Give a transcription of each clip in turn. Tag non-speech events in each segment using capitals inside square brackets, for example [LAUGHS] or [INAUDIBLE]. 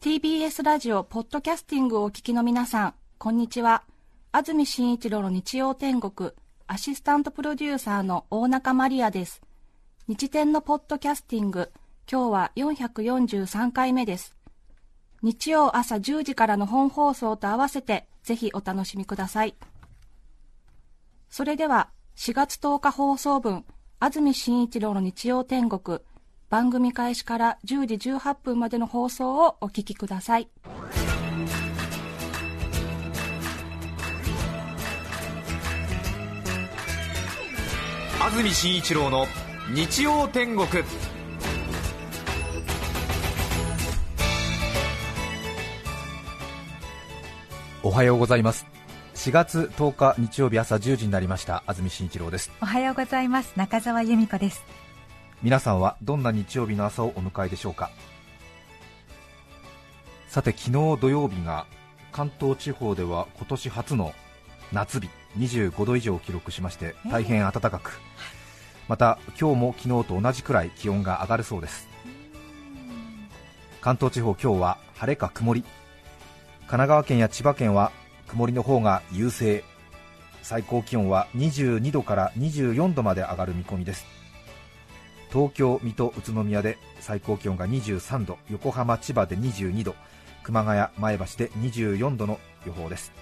TBS ラジオポッドキャスティングをお聞きの皆さんこんにちは。安住紳一郎の日曜天国アシスタントプロデューサーの大中マリアです。日天のポッドキャスティング今日は443回目です。日曜朝10時からの本放送と合わせてぜひお楽しみください。それでは4月10日放送分安住紳一郎の日曜天国番組開始から10時18分までの放送をお聞きください。安住紳一郎の日曜天国。おはようございます4月10日日曜日朝10時になりました。安住紳一郎です。おはようございます。中澤由美子です。皆さんはどんな日曜日の朝をお迎えでしょうか？さて昨日土曜日が関東地方では今年初の夏日25度以上を記録しまして大変暖かく、また今日も昨日と同じくらい気温が上がるそうです。関東地方今日は晴れか曇り。神奈川県や千葉県は曇りの方が優勢最高気温は22度から24度まで上がる見込みです。東京、水戸、宇都宮で最高気温が23度横浜、千葉で22度熊谷、前橋で24度の予報です。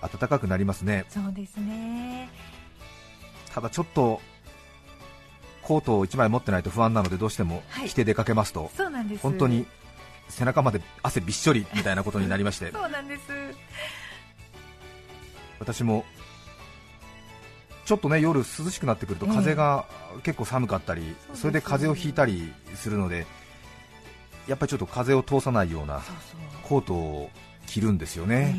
暖かくなりますね。そうですね。ただちょっとコートを1枚持ってないと不安なのでどうしても着て出かけますと、そうなんです。本当に背中まで汗びっしょりみたいなことになりまして。[LAUGHS] そうなんです。私もちょっとね夜涼しくなってくると風が結構寒かったり、それで風邪をひいたりするのでやっぱりちょっと風を通さないようなコートを着るんですよね、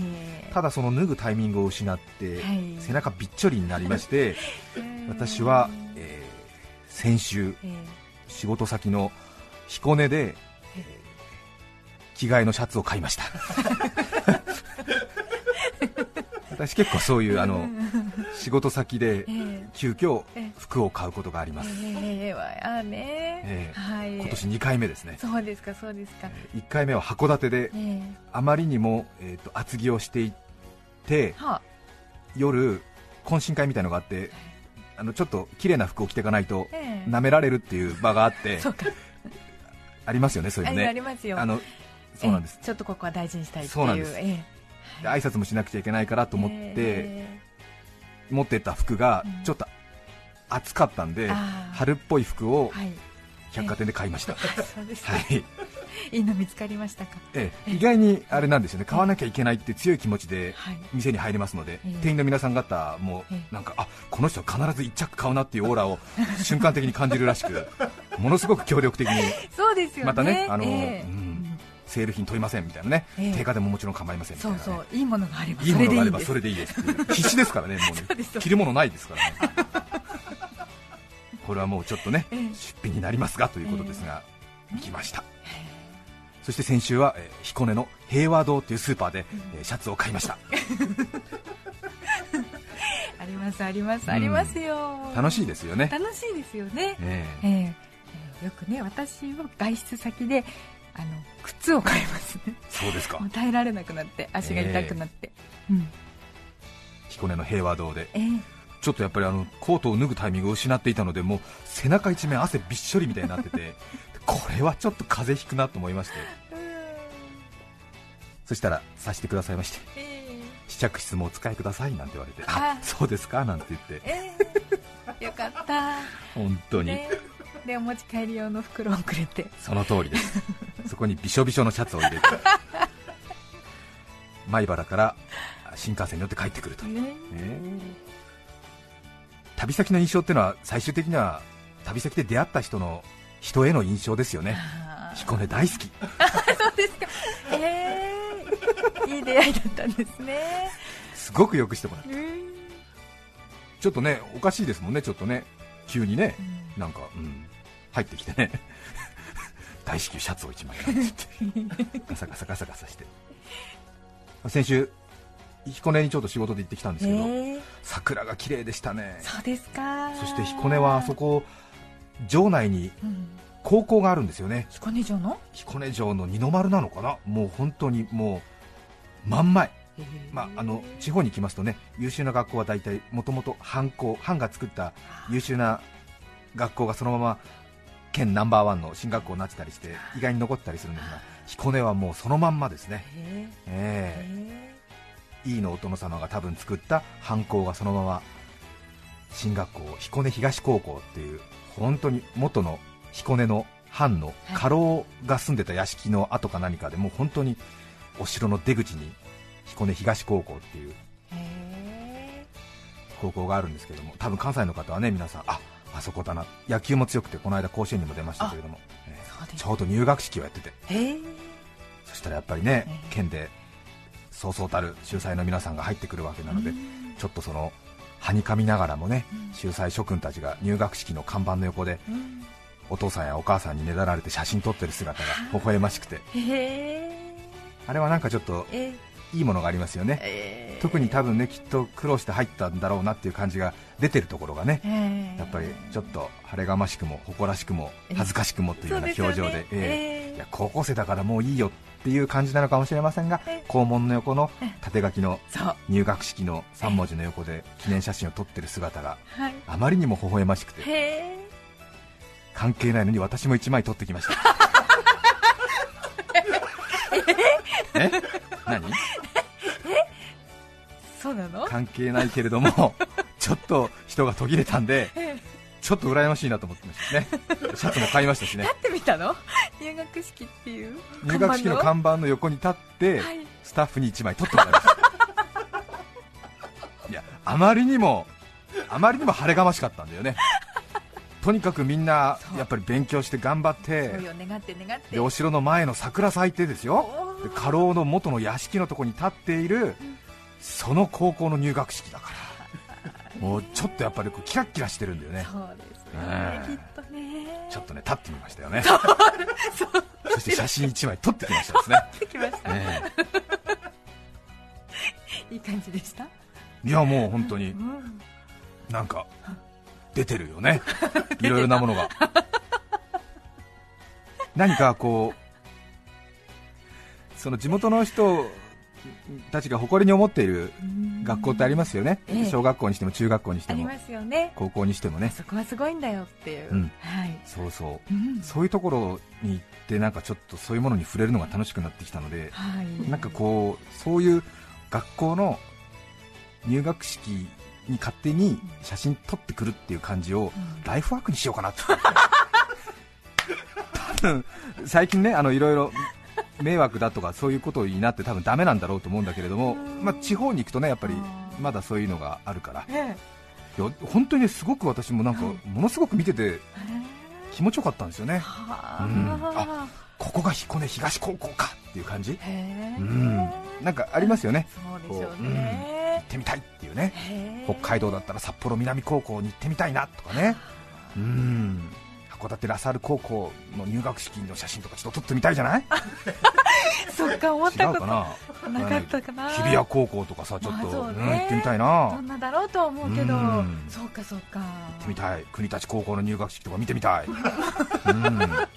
ただその脱ぐタイミングを失って、背中びっちょりになりまして、[LAUGHS] 私は、えー先週、仕事先の彦根で、えー着替えのシャツを買いました。[LAUGHS] 私結構そういうあの [LAUGHS] 仕事先で急遽服を買うことがあります、ええわあね、ええはい今年2回目ですねそうですかそうですか、1回目は函館でええあまりにも、えー、と厚着をしていってはあ夜懇親会みたいのがあってあのちょっと綺麗な服を着ていかないとええ舐められるっていう場があってありますよねそういうのねりますよあのそうなんです。ええ。ちょっとここは大事にしたいっていう。そうなんです。えで挨拶もしなくちゃいけないからとえ思って、え持ってった服がうん。ちょっと暑かったんで、あー。春っぽい服をえはい。百貨店で買いました、あそうですか、はい。いいの見つかりましたか？ええ。意外にあれなんですよね。買わなきゃいけないって強い気持ちではい。店に入れますので、ええ。店員の皆さん方もええ。なんかあこの人は必ず一着買うなっていうオーラを [LAUGHS] 瞬間的に感じるらしくものすごく協力的にそうですよね。またねあの、ええ。うんセール品問いませんみたいなね、ええ。定価でももちろん構いませんみたいな、ね、そうそう。いいものがあればいいものがあればそそれでいいです必死ですからね、もうね。着るものないですからね、[LAUGHS] これはもうちょっとね、ええ。出費になりますがということですが、行きました、そして先週は、えー彦根の平和堂というスーパーで、えーシャツを買いました、[LAUGHS] ありますあります、うん。ありますよ。楽しいですよね、楽しいですよね、ええ。ええ。えよくね私は外出先であの靴を買いますね。そうですか。[LAUGHS] 耐えられなくなって足が痛くなって、うん。彦根の平和堂で、ええ。ちょっとやっぱりあのコートを脱ぐタイミングを失っていたので、もう背中一面汗びっしょりみたいになってて、[LAUGHS] これはちょっと風邪ひくなと思いまして、そしたらさしてくださいまして。え試着室もお使いくださいなんて言われて、ああそうですか？なんて言って、えええ。よかった。[LAUGHS] 本当に、ね。でお持ち帰り用の袋をくれて。その通りです、そこにびしょびしょのシャツを入れて、[LAUGHS] 米原から新幹線に乗って帰ってくると。いう、ね。ね。旅先の印象っていうのは、最終的には旅先で出会った人の人への印象ですよね、彦根大好き、[LAUGHS] そうですか。ええいい出会いだったんですね。すごくよくしてもらって、うん。ちょっとね、おかしいですもんね、ちょっとね、急にね、なんか、うん、入ってきてね、大至急シャツを1枚なんて言って、[LAUGHS] ガサガサガサガサして、先週、彦根にちょっと仕事で行ってきたんですけど、ええ。桜が綺麗でしたね。そうですか。そして彦根はあそこ城内にうん。高校があるんですよね。彦根城の？彦根城の二の丸なのかな？もう本当にもう真ん前。まあ、あの地方に来ますとね優秀な学校は大体もともと藩校藩が作った優秀な学校がそのまま県ナンバーワンの進学校になってたりして意外に残ったりするんですが彦根はもうそのまんまですね、へええ。え井伊のお殿様が多分作った藩校がそのまま進学校彦根東高校っていう本当に元の彦根の藩の家老が住んでた屋敷の跡か何かでもう本当にお城の出口に彦根東高校っていうへ高校があるんですけども多分関西の方はね皆さんああそこだな。野球も強くてこの間甲子園にも出ましたけれども、えーちょうど入学式をやってて。そしたらやっぱりね、ええ。県でそうそうたる秀才の皆さんが入ってくるわけなので、ちょっとそのはにかみながらもねうん。秀才諸君たちが入学式の看板の横でうん。お父さんやお母さんにねだられて写真撮ってる姿が微笑ましくて。あれはなんかちょっとえいいものがありますよね。え特に多分ねきっと苦労して入ったんだろうなっていう感じが出てるところがねえやっぱりちょっと晴れがましくも誇らしくも恥ずかしくもというような表情で、ええいや高校生だからもういいよっていう感じなのかもしれませんがええ校門の横のええ縦書きの入学式の3文字の横で記念写真を撮ってる姿がはい。あまりにも微笑ましくて関係ないのに私も1枚撮ってきました。[LAUGHS] え？何？[LAUGHS] そうなの？関係ないけれども [LAUGHS] ちょっと人が途切れたんでええちょっと羨ましいなと思ってましたね。シャツも買いましたしね。立ってみたの？入学式っていう？入学式の看板の？横に立ってはい。スタッフに1枚撮ってもらいました。[LAUGHS] いやあまりにもあまりにも晴れがましかったんだよね。とにかくみんなやっぱり勉強して頑張ってお城の前の桜咲いてですよ家老の元の屋敷のとこに立っているその高校の入学式だから。もうちょっとやっぱりこうキラッキラしてるんだよね。そうですね。ねきっとね。ちょっとね立ってみましたよね。そして写真1枚撮ってきましたですね、いい感じでした？えいやもう本当にうん。なんか出てるよね。[LAUGHS] いろいろなものが。何かこうその地元の人たちが誇りに思っている学校ってありますよね、ええ。小学校にしても中学校にしても。ありますよね。高校にしてもね。そこはすごいんだよっていう、うん。はい、そうそう。うん。そういうところに行ってなんかちょっとそういうものに触れるのが楽しくなってきたのではい、なんかこうそういう学校の入学式に勝手に写真撮ってくるっていう感じをうん。ライフワークにしようかなって。多分最近ねあのいろいろ迷惑だとかそういうことになって多分ダメなんだろうと思うんだけれども、うんまあ、地方に行くとねやっぱりまだそういうのがあるから。えいや本当にねすごく私もなんかうんものすごく見ててえ気持ちよかったんですよね。はうん。あ、ここが彦根東高校かっていう感じ？うん。なんかありますよね。そうでしょうこう行ねっ、てみたいっていうね。北海道だったら札幌南高校に行ってみたいなとかね。うん函館ラサール高校の入学式の写真とかちょっと撮ってみたいじゃない？[LAUGHS] そっか思っ違たこうかな？となかったかな。日比谷高校とかさちょっと、まあね。うん行ってみたいな。そんなだろうとは思うけど。うん。そうかそうか。行行ってみたい。国立高校の入学式とか見てみたい。[LAUGHS] うん。行っ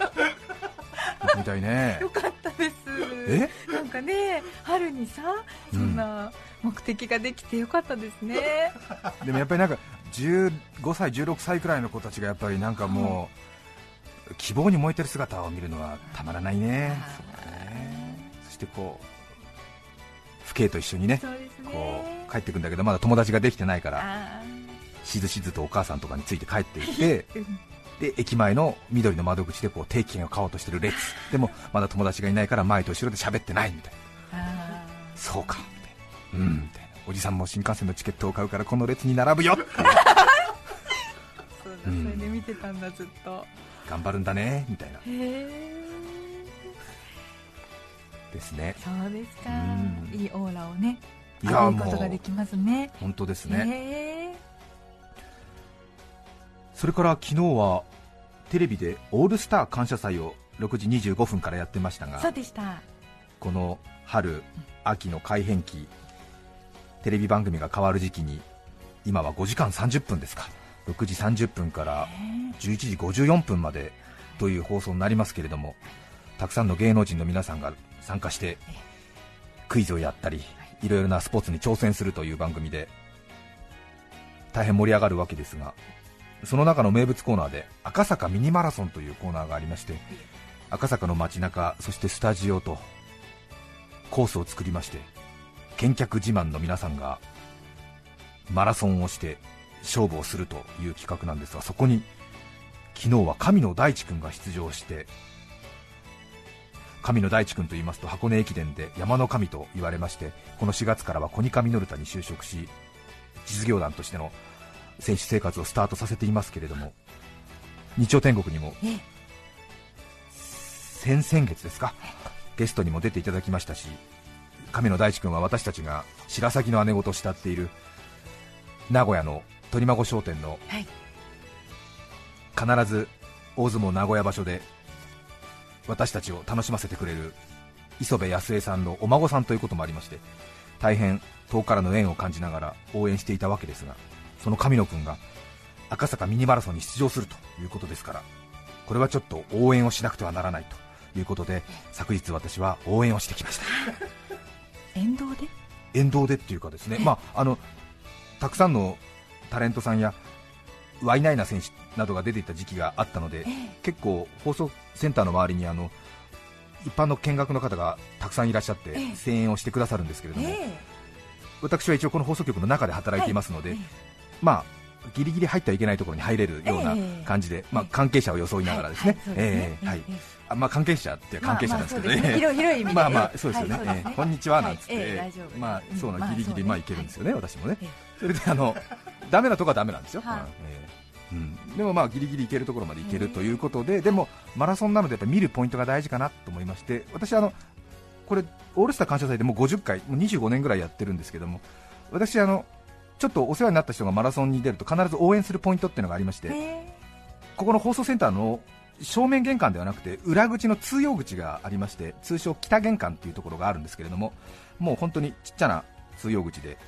てみたいね。よかったです。え？なんかね春にさそんな目的ができてよかったですね、でもやっぱりなんか15歳16歳くらいの子たちがやっぱりなんかもう、希望に燃えてる姿を見るのはたまらないね。そしてこう父兄と一緒にねこう帰ってくんだけどまだ友達ができてないからあしずしずとお母さんとかについて帰っていって [LAUGHS] で駅前の緑の窓口でこう定期券を買おうとしてる列でもまだ友達がいないから前と後ろで喋ってないみたいな。あそうかみたいな。うんみたいな。おじさんも新幹線のチケットを買うからこの列に並ぶよ [LAUGHS] そうだ、うん。それで見てたんだずっと頑張るんだねみたいな。ですね。そうですか。うん。いいオーラをねいや浴びることができますね。本当ですね、それから昨日はテレビでオールスター感謝祭を6時25分からやってましたがそうでした。この春、秋の改編期テレビ番組が変わる時期に今は5時間30分ですか6時30分から11時54分までという放送になりますけれどもたくさんの芸能人の皆さんが参加してクイズをやったりい。ろいろなスポーツに挑戦するという番組で大変盛り上がるわけですがその中の名物コーナーで赤坂ミニマラソンというコーナーがありまして赤坂の街中そしてスタジオとコースを作りまして見客自慢の皆さんがマラソンをして勝負をするという企画なんですがそこに昨日は神野大地君が出場して神野大地君と言いますと箱根駅伝で山の神と言われましてこの4月からはコニカミノルタに就職し実業団としての選手生活をスタートさせていますけれども日曜天国にも先々月ですかゲストにも出ていただきましたし神野大地君は私たちが白鷺の姉子と慕っている名古屋の鳥孫商店の必ず大相撲名古屋場所で私たちを楽しませてくれる磯部康江さんのお孫さんということもありまして大変遠からの縁を感じながら応援していたわけですがその神野君が赤坂ミニマラソンに出場するということですからこれはちょっと応援をしなくてはならないということで昨日私は応援をしてきました。[LAUGHS] 沿道で？沿道でっていうかですね、まあ、あのたくさんのタレントさんやワイナイナ選手などが出ていた時期があったので、結構放送センターの周りにあの一般の見学の方がたくさんいらっしゃって声援をしてくださるんですけれども、私は一応この放送局の中で働いていますので、まあギリギリ入ってはいけないところに入れるような感じで、まあ、関係者を装いながらですね、えはい。あまあ、関係者って関係者なんですけどね、まあまあそうですよね、こんにちはなんつって、まあそうなギリギリまあいけるんですよね、私もね、それであの [LAUGHS] ダメなとこはダメなんですよ。うん、でもまあギリギリいけるところまでいけるということで、でもマラソンなのでやっぱ見るポイントが大事かなと思いまして、私あのこれオールスター感謝祭でもう50回、もう25年ぐらいやってるんですけども、私あのちょっとお世話になった人がマラソンに出ると必ず応援するポイントっていうのがありまして、ここの放送センターの正面玄関ではなくて裏口の通用口がありまして通称北玄関っていうところがあるんですけれどももう本当にちっちゃな通用口で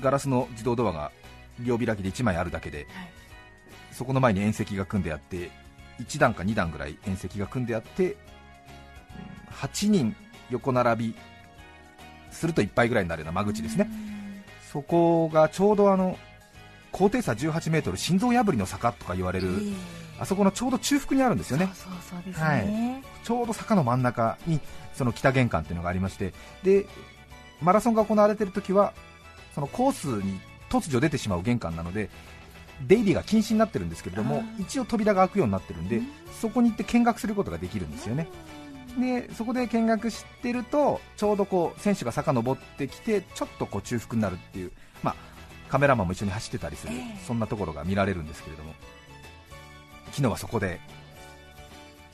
ガラスの自動ドアが両開きで1枚あるだけで、はい、そこの前に縁石が組んであって1段か2段ぐらい縁石が組んであって8人横並びするといっぱいぐらいになるような間口ですね、そこがちょうどあの高低差 18m 心臓破りの坂とか言われる、あそこのちょうど中腹にあるんですよね、はい、ちょうど坂の真ん中にその北玄関っていうのがありましてでマラソンが行われている時はそのコースに突如出てしまう玄関なので出入りが禁止になってるんですけれども一応扉が開くようになってるんでそこに行って見学することができるんですよね。でそこで見学してるとちょうどこう選手が坂登ってきてちょっとこう中腹になるっていう、まあ、カメラマンも一緒に走ってたりする、そんなところが見られるんですけれども昨日はそこで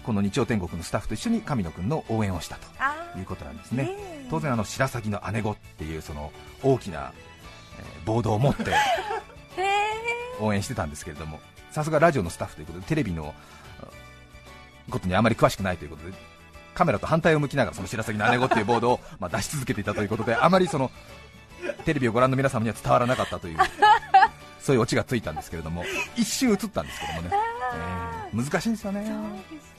この日曜天国のスタッフと一緒に神野君の応援をしたということなんですね、当然あの白鷺の姉子っていうその大きな、えー、ボードを持って応援してたんですけれどもさすがラジオのスタッフということでテレビのことにあまり詳しくないということでカメラと反対を向きながらその白鷺の姉子っていうボードを [LAUGHS] まあ出し続けていたということであまりそのテレビをご覧の皆様には伝わらなかったという [LAUGHS] そういうオチがついたんですけれども一瞬映ったんですけどもね、えー、難しいんですよね、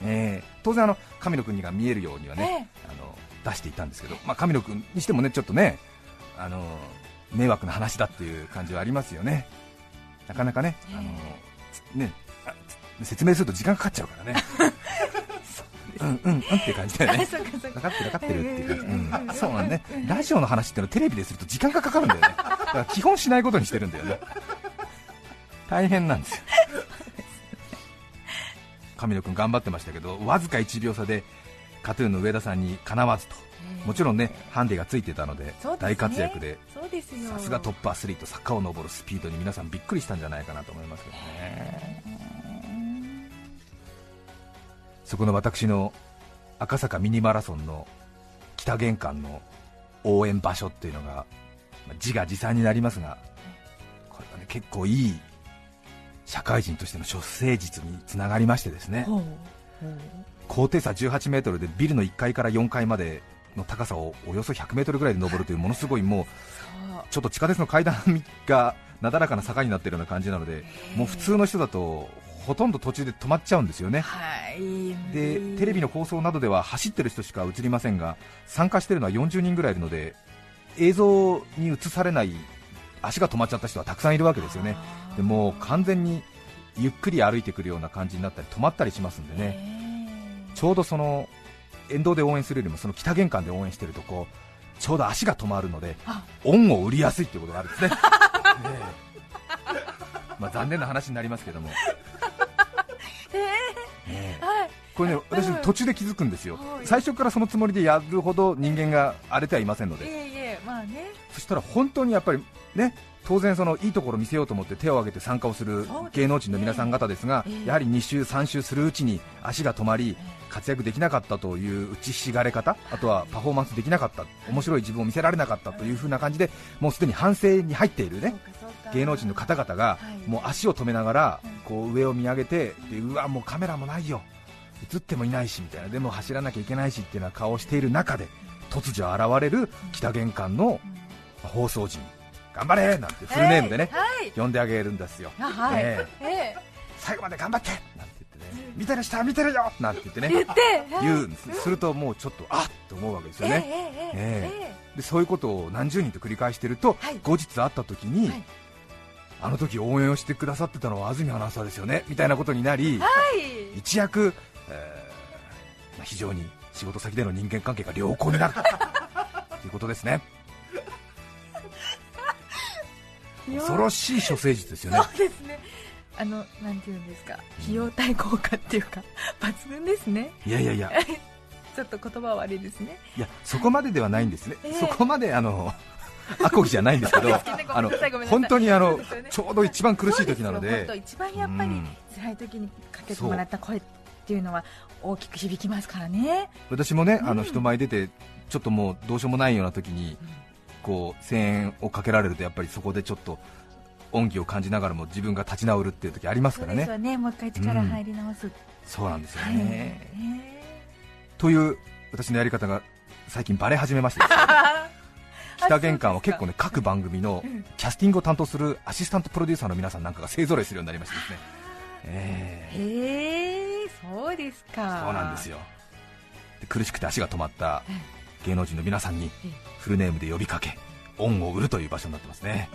えー、当然あの神野君にが見えるようにはね、あの出していたんですけど、まあ、神野君にしてもねちょっとねあの迷惑な話だっていう感じはありますよね。なかなかね,、あのね説明すると時間かかっちゃうからね。[LAUGHS] うんうんうんって感じだよね。[LAUGHS] 分かってる分かってるっていう感じ、うん、そうなんね。ラジオの話ってのはテレビですると時間がかかるんだよね。だから基本しないことにしてるんだよね。大変なんですよ。[LAUGHS] 神野君頑張ってましたけどわずか1秒差でカトゥーンの上田さんにかなわずと。もちろんねハンデがついてたので大活躍で。さすがトップアスリート坂を上るスピードに皆さんびっくりしたんじゃないかなと思いますけどね。そこの私の赤坂ミニマラソンの北玄関の応援場所っていうのが自画自賛になりますがこれはね結構いい社会人としての処世術につながりましてですね高低差18メートルでビルの1階から4階までの高さをおよそ100メートルぐらいで登るというものすごいもうちょっと地下鉄の階段がなだらかな坂になってるような感じなのでもう普通の人だとほとんど途中で止まっちゃうんですよね。はい。でテレビの放送などでは走ってる人しか映りませんが参加しているのは40人ぐらいいるので映像に映されない足が止まっちゃった人はたくさんいるわけですよね。でもう完全にゆっくり歩いてくるような感じになったり止まったりしますんでねちょうどその沿道で応援するよりもその北玄関で応援してるとこうちょうど足が止まるのであ。恩を売りやすいってことがあるんですね。[LAUGHS] まあ残念な話になりますけども、[LAUGHS] ねえ。はい。これね私うん。途中で気づくんですよ。はい。最初からそのつもりでやるほど人間が荒れてはいませんので。いえいえまあね。そしたら本当にやっぱりね当然そのいいところを見せようと思って手を挙げて参加をする芸能人の皆さん方ですがええ。やはり2週3週するうちに足が止まり活躍できなかったという打ちひしがれ方あとはパフォーマンスできなかった面白い自分を見せられなかったという風な感じでもうすでに反省に入っているね芸能人の方々がはい。もう足を止めながらうん。こう上を見上げてでうわもうカメラもないよ。映ってもいないしみたいな。でも走らなきゃいけないしっていうような顔をしている中で突如現れる北玄関のうん。放送陣頑張れなんてフルネームでねはい呼んであげるんですよ。あはい。ええ。え最後まで頑張ってなんて言ってね見てる人は見てるよなんて言ってねえ言って言うんですするともうちょっとあっと思うわけですよね。ええええええ。でそういうことを何十人と繰り返してると、はい。後日会った時に、はい。あの時応援をしてくださってたのは安住アナウンサーですよねみたいなことになり、はい。一躍、えーまあ非常に仕事先での人間関係が良好になる。[LAUGHS] ということですね恐ろしい処世術ですよね。そうですね。あのなんていうんですか。費用対効果っていうか [LAUGHS] 抜群ですね。いやいやいや。[LAUGHS] ちょっと言葉は悪いですね。いやそこまでではないんですね、ええ。そこまであのアコギじゃないんですけどねごめんなさいごめんなさい。本当にあのね。ちょうど一番苦しい時なので。そうすよ本当一番やっぱりうん。辛い時にかけてもらった声っていうのは大きく響きますからね。私もねあのうん。人前出てちょっともうどうしようもないような時にこう声援をかけられるとやっぱりそこでちょっと恩義を感じながらも自分が立ち直るっていう時ありますからね。そうですよね。もう一回力入り直す、そうなんですよはい。ね、ねという私のやり方が最近バレ始めましてね。[LAUGHS] 北玄関は結構ね各番組のうんキャスティングを担当するアシスタントプロデューサーの皆さんなんかが勢ぞろいするようになりましてですね、ええへえそうですか。そうなんですよ。で苦しくて足が止まったうん芸能人の皆さんにええ。フルネームで呼びかけ恩を売るという場所になってますね。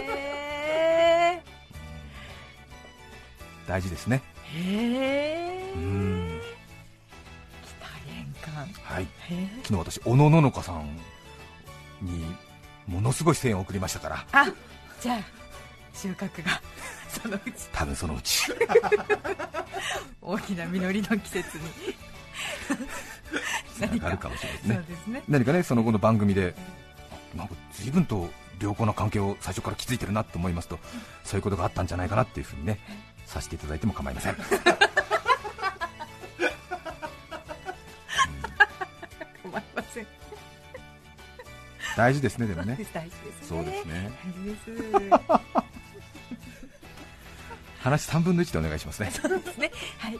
へ大事ですね。えへえうん。北玄関。はい。へえ昨日私小野ののかさんにものすごい声援を送りましたから。あじゃあ収穫が [LAUGHS] そのうち。多分そのうち。[LAUGHS] 大きな実りの季節につながるかもしれないですね。ね。何かねその後の番組であなんか随分と良好な関係を最初から築いてるなと思いますとそういうことがあったんじゃないかなっていうふうにねさせていただいても構いません。困りません。大事ですねでもね。[LAUGHS] 大事ですね。そうですね。大事です。[LAUGHS] 話3分の1でお願いしますね。そうですね。はい。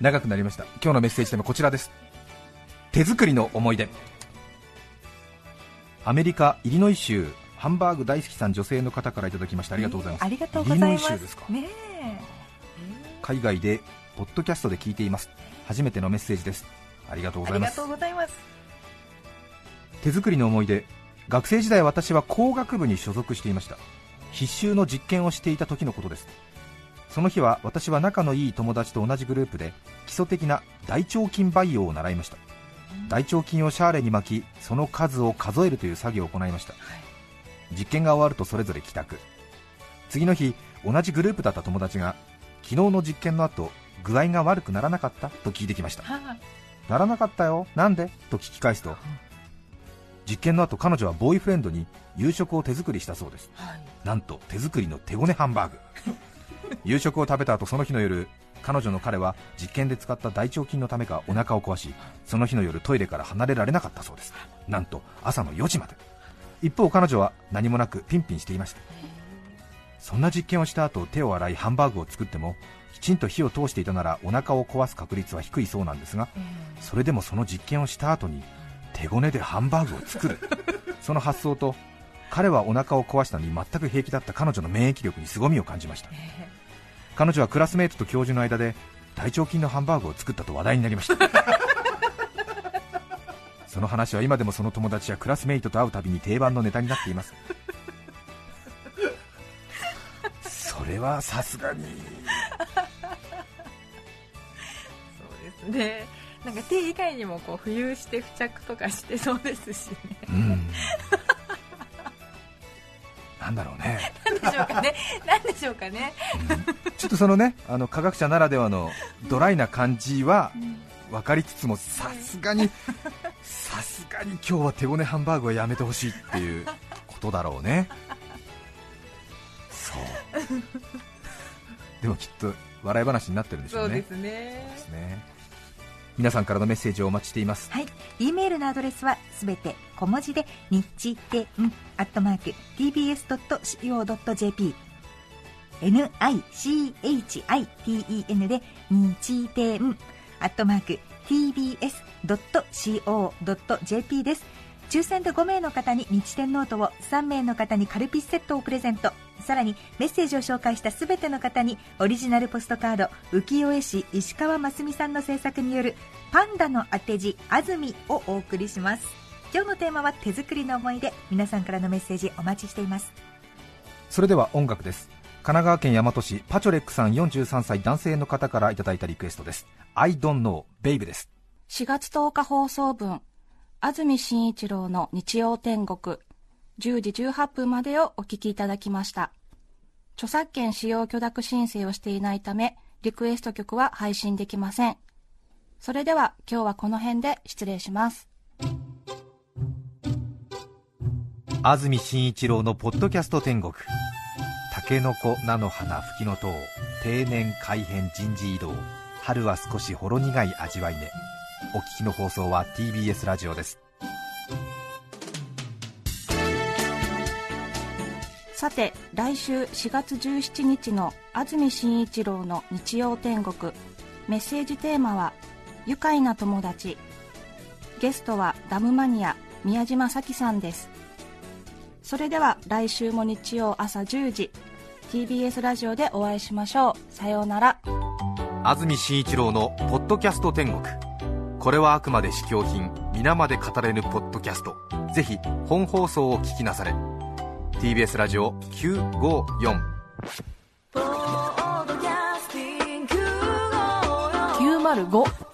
長くなりました。今日のメッセージテーマこちらです手作りの思い出。アメリカ・イリノイ州ハンバーグ大好きさん女性の方からいただきました。ありがとうございます、ありがとうございます。イリノイ州ですか？ね海外でポッドキャストで聞いています。初めてのメッセージです。ありがとうございます。手作りの思い出。学生時代私は工学部に所属していました。必修の実験をしていた時のことです。その日は私は仲のいい友達と同じグループで基礎的な大腸菌培養を習いました大腸菌をシャーレに巻きその数を数えるという作業を行いました。実験が終わるとそれぞれ帰宅。次の日同じグループだった友達が昨日の実験の後具合が悪くならなかった？と聞いてきました。はあ。ならなかったよ？なんで？と聞き返すと実験の後彼女はボーイフレンドに夕食を手作りしたそうです。はい。なんと手作りの手ごねハンバーグ。夕食を食べた後その日の夜彼女の彼は実験で使った大腸菌のためかお腹を壊しその日の夜トイレから離れられなかったそうです。なんと朝の4時まで。一方彼女は何もなくピンピンしていました。そんな実験をした後手を洗いハンバーグを作ってもきちんと火を通していたならお腹を壊す確率は低いそうなんですがそれでもその実験をした後に手ごねでハンバーグを作る。[LAUGHS] その発想と彼はお腹を壊したのに全く平気だった彼女の免疫力に凄みを感じました。彼女はクラスメートと教授の間で大腸菌のハンバーグを作ったと話題になりました。[LAUGHS] その話は今でもその友達やクラスメイトと会うたびに定番のネタになっています。それはさすがに。そうですね。なんか手以外にもこう浮遊して付着とかしてそうですしね。うん。なんだろうね、[LAUGHS] でしょうかね。なんでしょうかね、うん。ちょっとそのねあの科学者ならではのドライな感じは分かりつつもさすがにさすがに今日は手ごねハンバーグはやめてほしいっていうことだろうね。そう。でもきっと笑い話になってるんでしょね。そううですね。ですね皆さんからのメッセージをお待ちしていますはい。e メールのアドレスはすべて小文字で、日天アットマーク tbs.co.jp nichiten で、日天アットマーク tbs.co.jp です。抽選で5名の方に日天ノートを3名の方にカルピスセットをプレゼントさらにメッセージを紹介したすべての方にオリジナルポストカード浮世絵師石川真澄さんの制作によるパンダの当て字安住をお送りします。今日のテーマは手作りの思い出。皆さんからのメッセージお待ちしています。それでは音楽です。神奈川県大和市パチョレックさん43歳男性の方からいただいたリクエストです。I don't know babe です。4月10日放送分安住紳一郎の日曜天国10時18分までをお聞きいただきました。著作権使用許諾申請をしていないためリクエスト曲は配信できません。それでは今日はこの辺で失礼します。安住紳一郎のポッドキャスト天国。タケノコ菜の花吹きの塔。定年改変人事異動。春は少しほろ苦い味わいね。お聞きの放送は TBS ラジオです。さて来週4月17日の安住紳一郎の日曜天国。メッセージテーマは「愉快な友達」ゲストはダムマニア宮島咲さんです。それでは来週も日曜朝10時 TBS ラジオでお会いしましょう。さようなら。安住紳一郎の「ポッドキャスト天国」これはあくまで試供品皆まで語れぬポッドキャスト。ぜひ本放送を聞きなされ。TBS ラジオ954 905